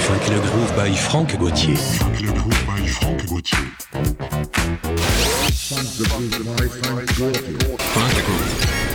Funk le Groove by Franck Gauthier. Funk le Groove by Franck Gauthier. Funk le Groove by Franck Gauthier. Funk le Groove.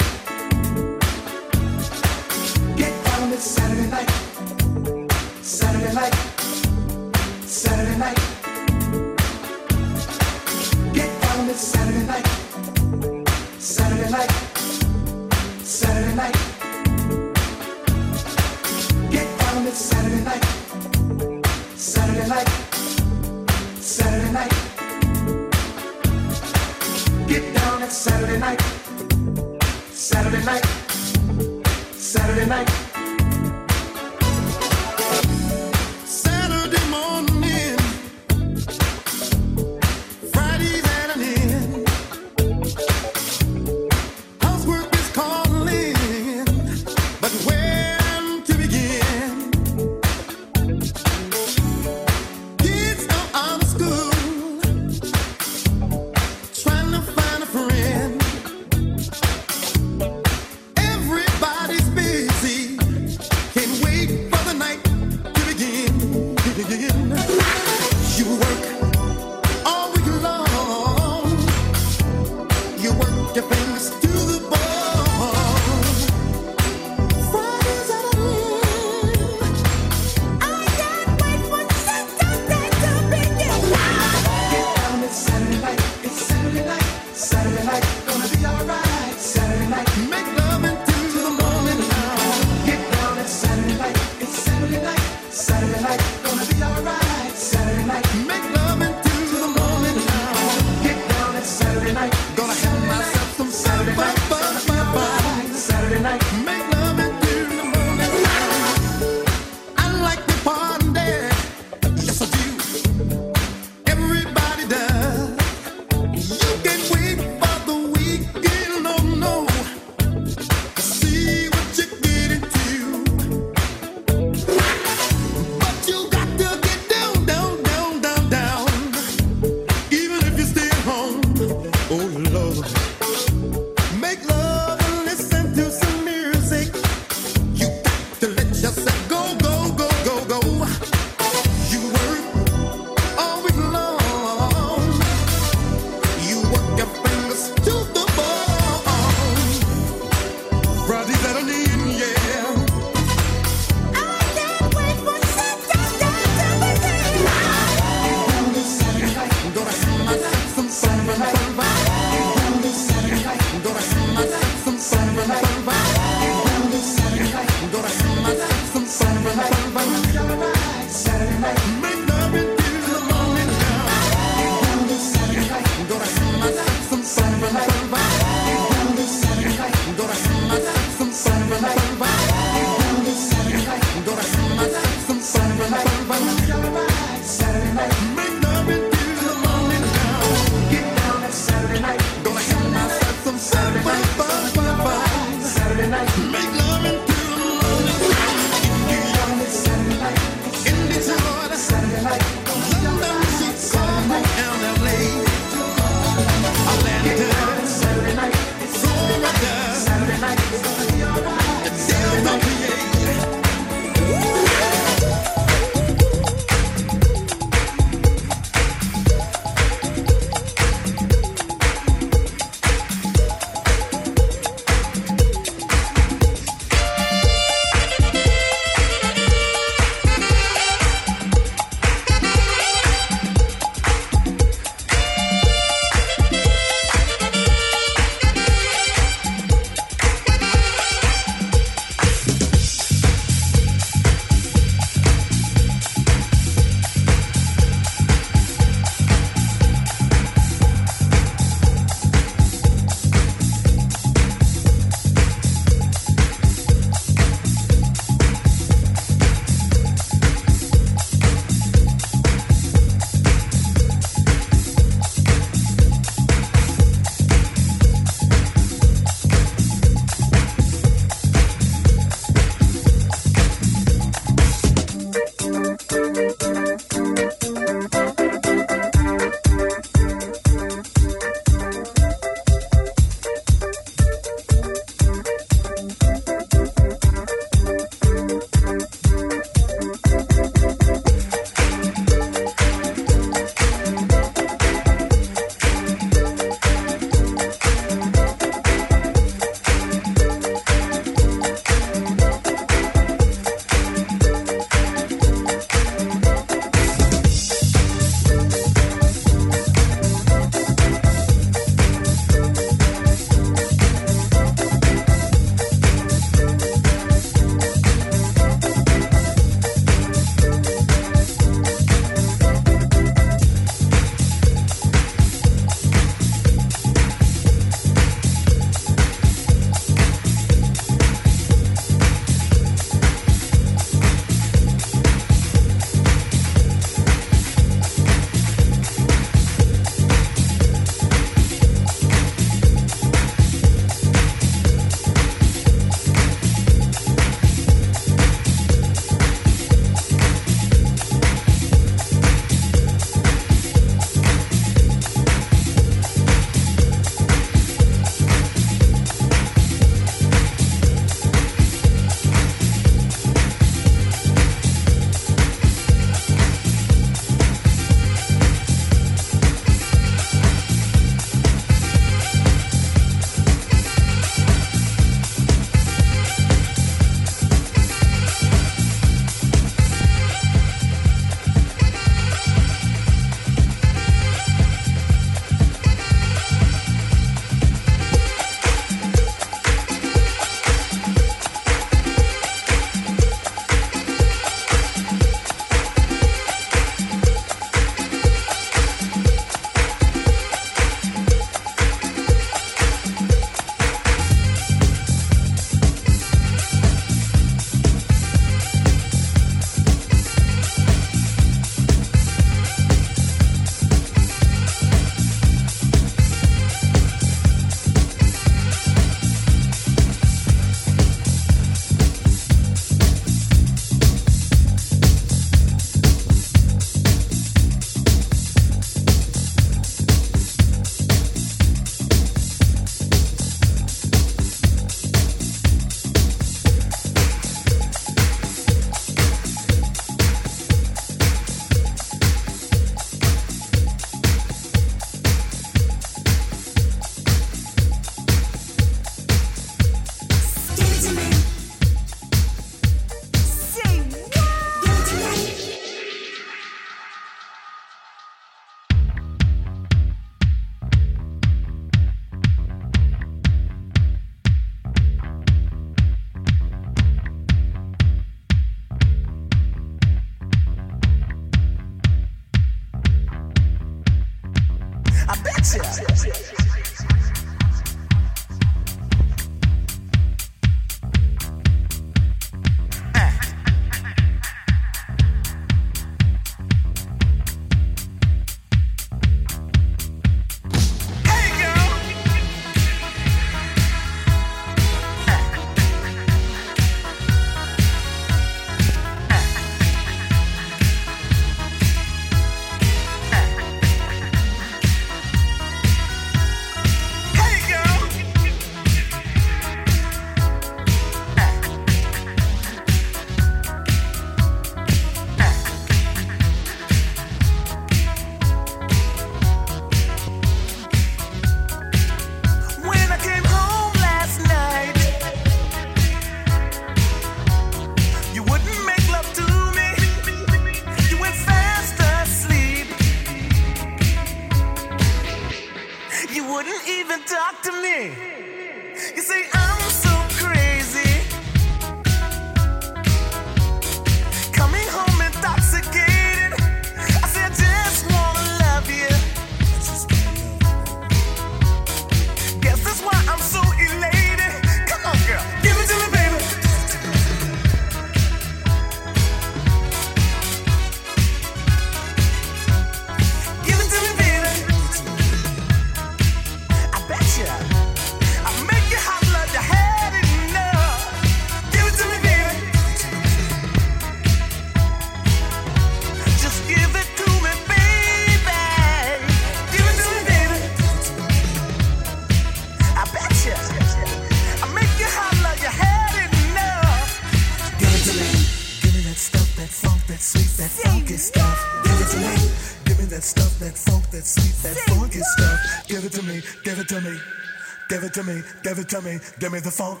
to me, give it to me, give me the funk,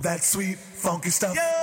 that sweet funky stuff. Yeah.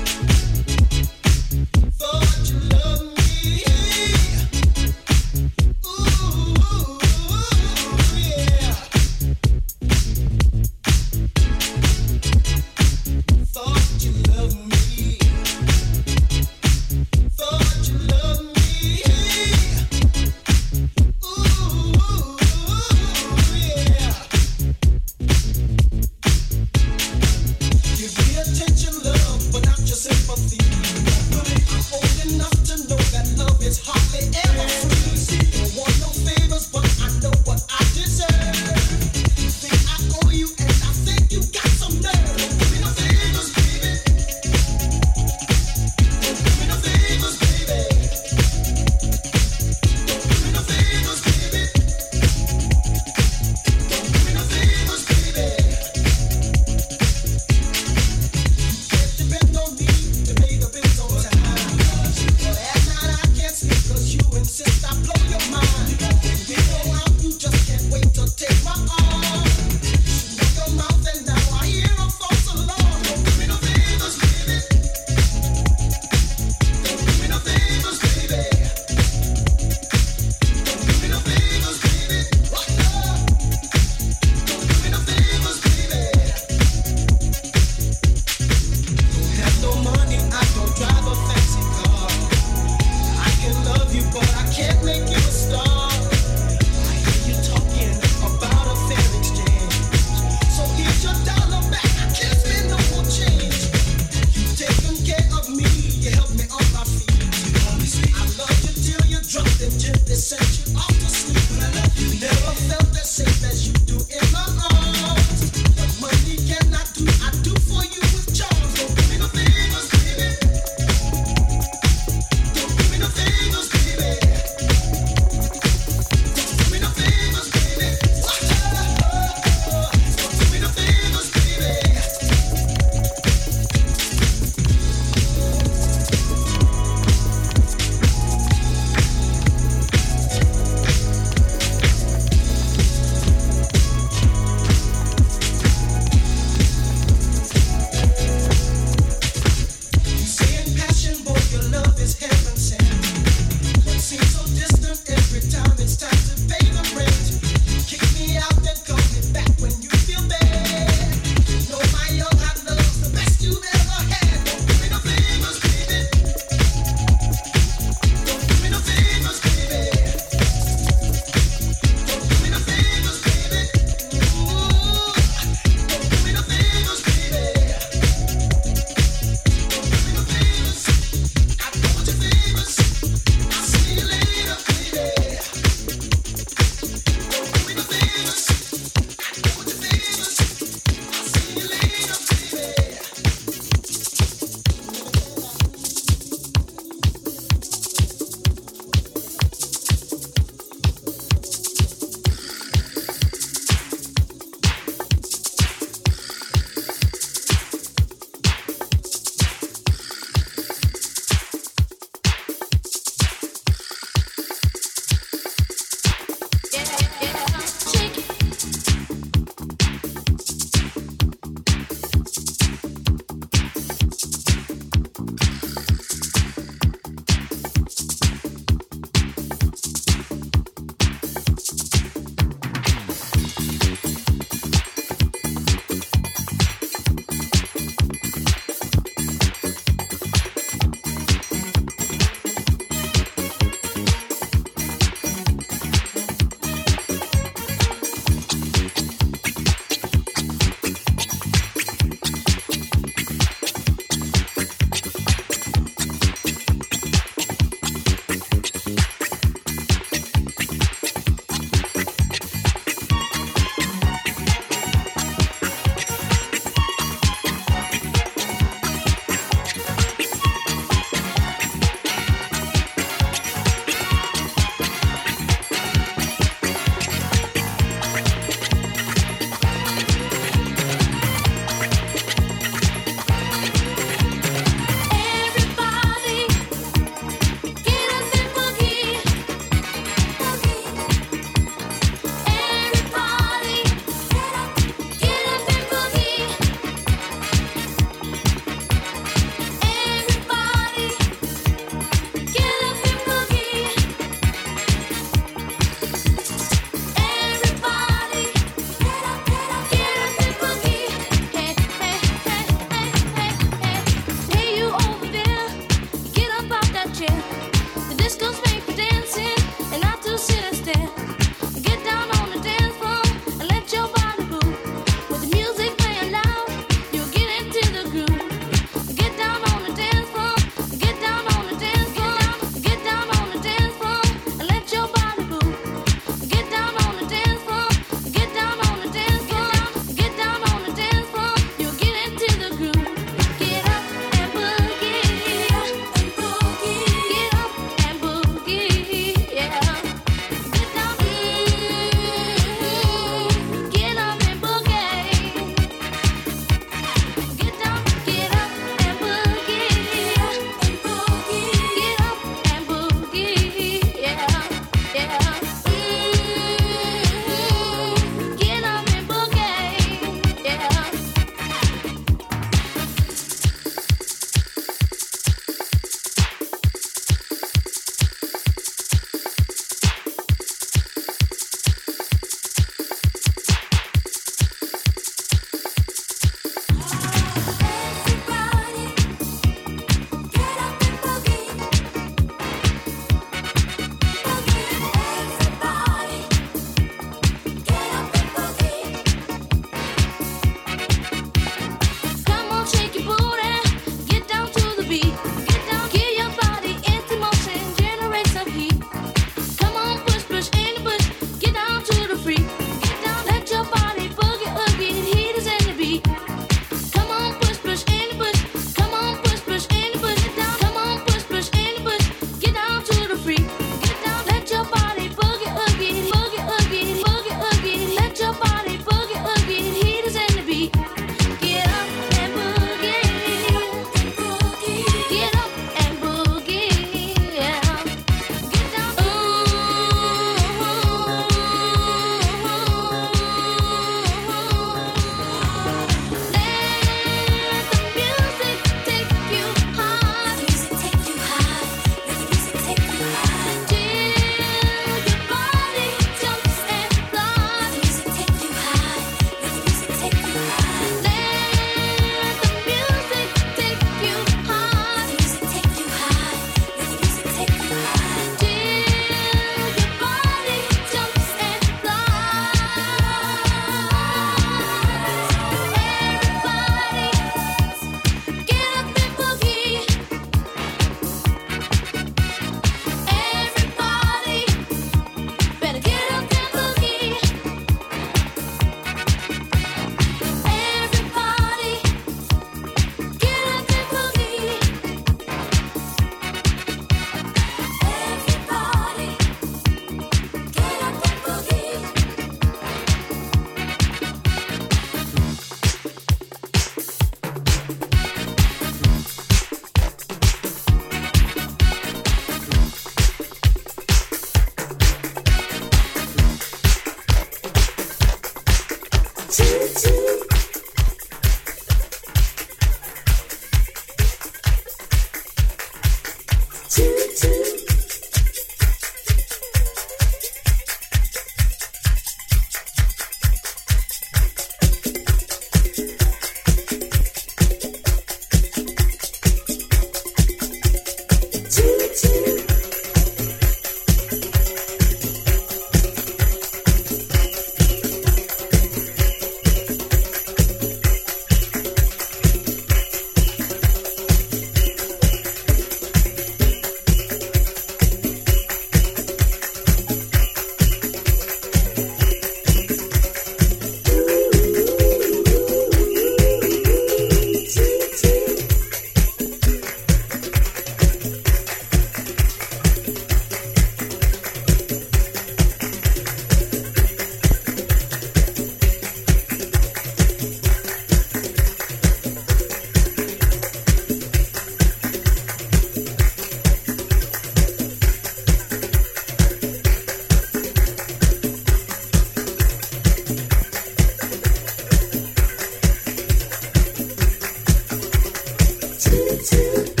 Funky le